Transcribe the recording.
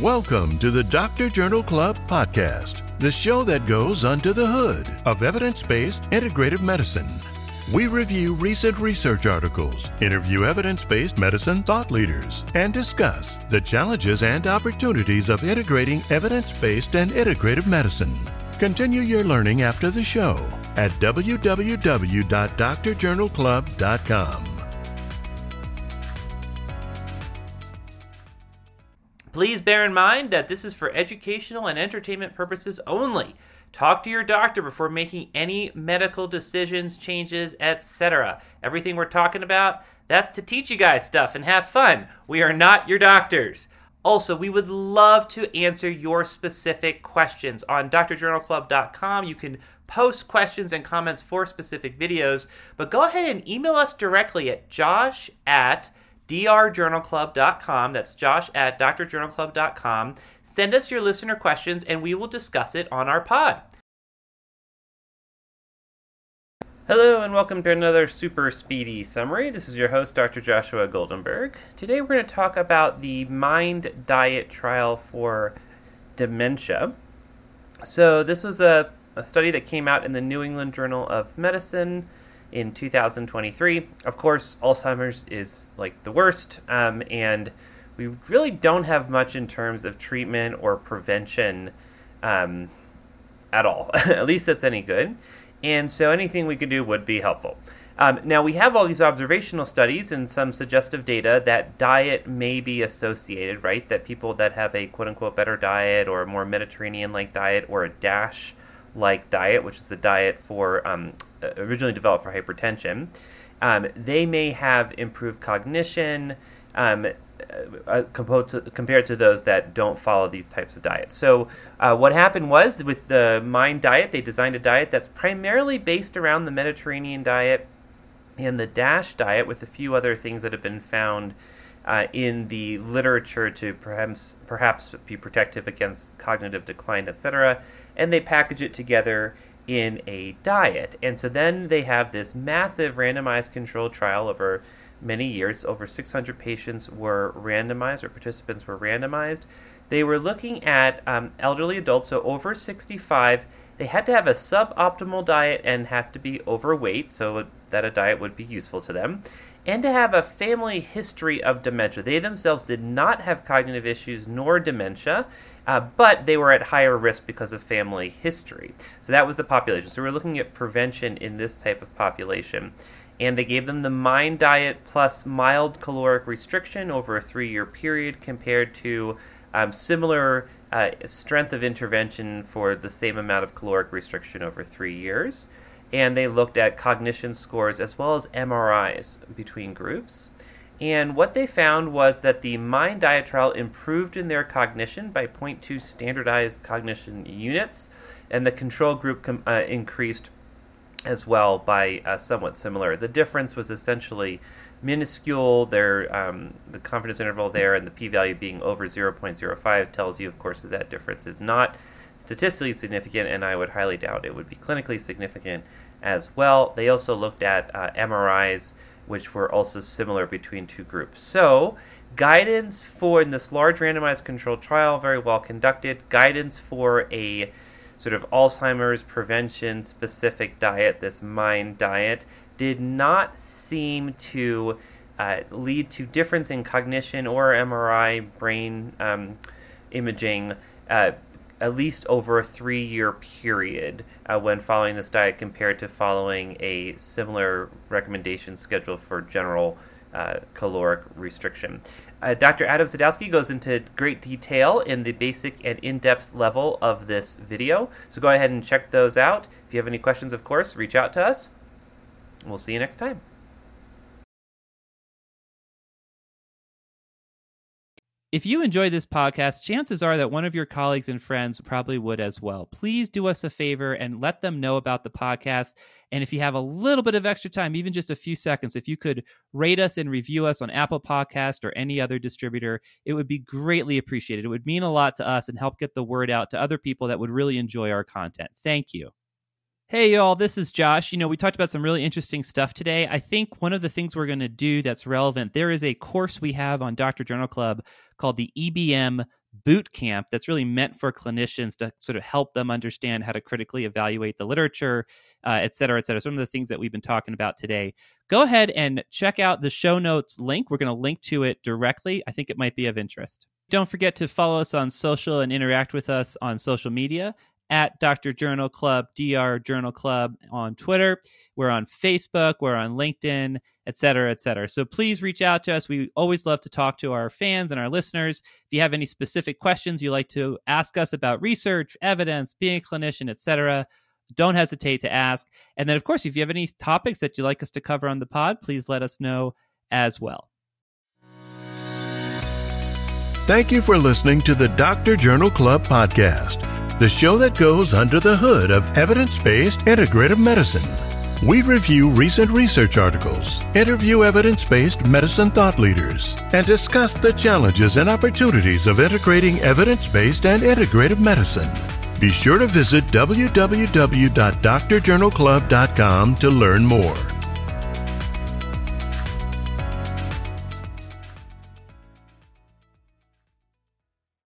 Welcome to the Doctor Journal Club podcast, the show that goes under the hood of evidence based integrative medicine. We review recent research articles, interview evidence based medicine thought leaders, and discuss the challenges and opportunities of integrating evidence based and integrative medicine. Continue your learning after the show at www.drjournalclub.com. Please bear in mind that this is for educational and entertainment purposes only. Talk to your doctor before making any medical decisions, changes, etc. Everything we're talking about, that's to teach you guys stuff and have fun. We are not your doctors. Also, we would love to answer your specific questions on drjournalclub.com. You can post questions and comments for specific videos, but go ahead and email us directly at josh at drjournalclub.com. That's josh at drjournalclub.com. Send us your listener questions and we will discuss it on our pod. Hello and welcome to another super speedy summary. This is your host, Dr. Joshua Goldenberg. Today we're going to talk about the Mind Diet trial for dementia. So, this was a, a study that came out in the New England Journal of Medicine in 2023. Of course, Alzheimer's is like the worst, um, and we really don't have much in terms of treatment or prevention um, at all. at least that's any good. And so anything we could do would be helpful. Um, now, we have all these observational studies and some suggestive data that diet may be associated, right? That people that have a quote unquote better diet or a more Mediterranean like diet or a DASH like diet, which is the diet for um, originally developed for hypertension, um, they may have improved cognition um, uh, compared, to, compared to those that don't follow these types of diets. So, uh, what happened was with the Mind diet, they designed a diet that's primarily based around the Mediterranean diet and the DASH diet, with a few other things that have been found. Uh, in the literature to perhaps perhaps be protective against cognitive decline, etc and they package it together in a diet. And so then they have this massive randomized controlled trial over many years. Over 600 patients were randomized, or participants were randomized. They were looking at um, elderly adults, so over 65. They had to have a suboptimal diet and have to be overweight, so that a diet would be useful to them, and to have a family history of dementia. They themselves did not have cognitive issues nor dementia, uh, but they were at higher risk because of family history. So that was the population. So we're looking at prevention in this type of population. And they gave them the MIND diet plus mild caloric restriction over a three year period compared to um, similar uh, strength of intervention for the same amount of caloric restriction over three years. And they looked at cognition scores as well as MRIs between groups. And what they found was that the Mind Diet trial improved in their cognition by 0.2 standardized cognition units, and the control group com- uh, increased as well by uh, somewhat similar. The difference was essentially minuscule. Their um, the confidence interval there and the p-value being over 0.05 tells you, of course, that that difference is not statistically significant, and I would highly doubt it would be clinically significant as well. They also looked at uh, MRIs which were also similar between two groups. So, guidance for in this large randomized controlled trial, very well conducted, guidance for a sort of Alzheimer's prevention specific diet, this MIND diet, did not seem to uh, lead to difference in cognition or MRI brain um, imaging. Uh, at least over a three year period uh, when following this diet compared to following a similar recommendation schedule for general uh, caloric restriction. Uh, Dr. Adam Sadowski goes into great detail in the basic and in depth level of this video, so go ahead and check those out. If you have any questions, of course, reach out to us. We'll see you next time. If you enjoy this podcast, chances are that one of your colleagues and friends probably would as well. Please do us a favor and let them know about the podcast. And if you have a little bit of extra time, even just a few seconds, if you could rate us and review us on Apple Podcast or any other distributor, it would be greatly appreciated. It would mean a lot to us and help get the word out to other people that would really enjoy our content. Thank you. Hey, y'all, this is Josh. You know, we talked about some really interesting stuff today. I think one of the things we're going to do that's relevant, there is a course we have on Dr. Journal Club called the EBM boot camp that's really meant for clinicians to sort of help them understand how to critically evaluate the literature, uh, et cetera, et cetera. Some of the things that we've been talking about today. Go ahead and check out the show notes link. We're going to link to it directly. I think it might be of interest. Don't forget to follow us on social and interact with us on social media at Dr. Journal Club, DR Journal Club on Twitter. We're on Facebook, we're on LinkedIn, et cetera, et cetera. So please reach out to us. We always love to talk to our fans and our listeners. If you have any specific questions you like to ask us about research, evidence, being a clinician, et cetera, don't hesitate to ask. And then, of course, if you have any topics that you'd like us to cover on the pod, please let us know as well. Thank you for listening to the Doctor Journal Club podcast the show that goes under the hood of evidence based integrative medicine. We review recent research articles, interview evidence based medicine thought leaders, and discuss the challenges and opportunities of integrating evidence based and integrative medicine. Be sure to visit www.drjournalclub.com to learn more.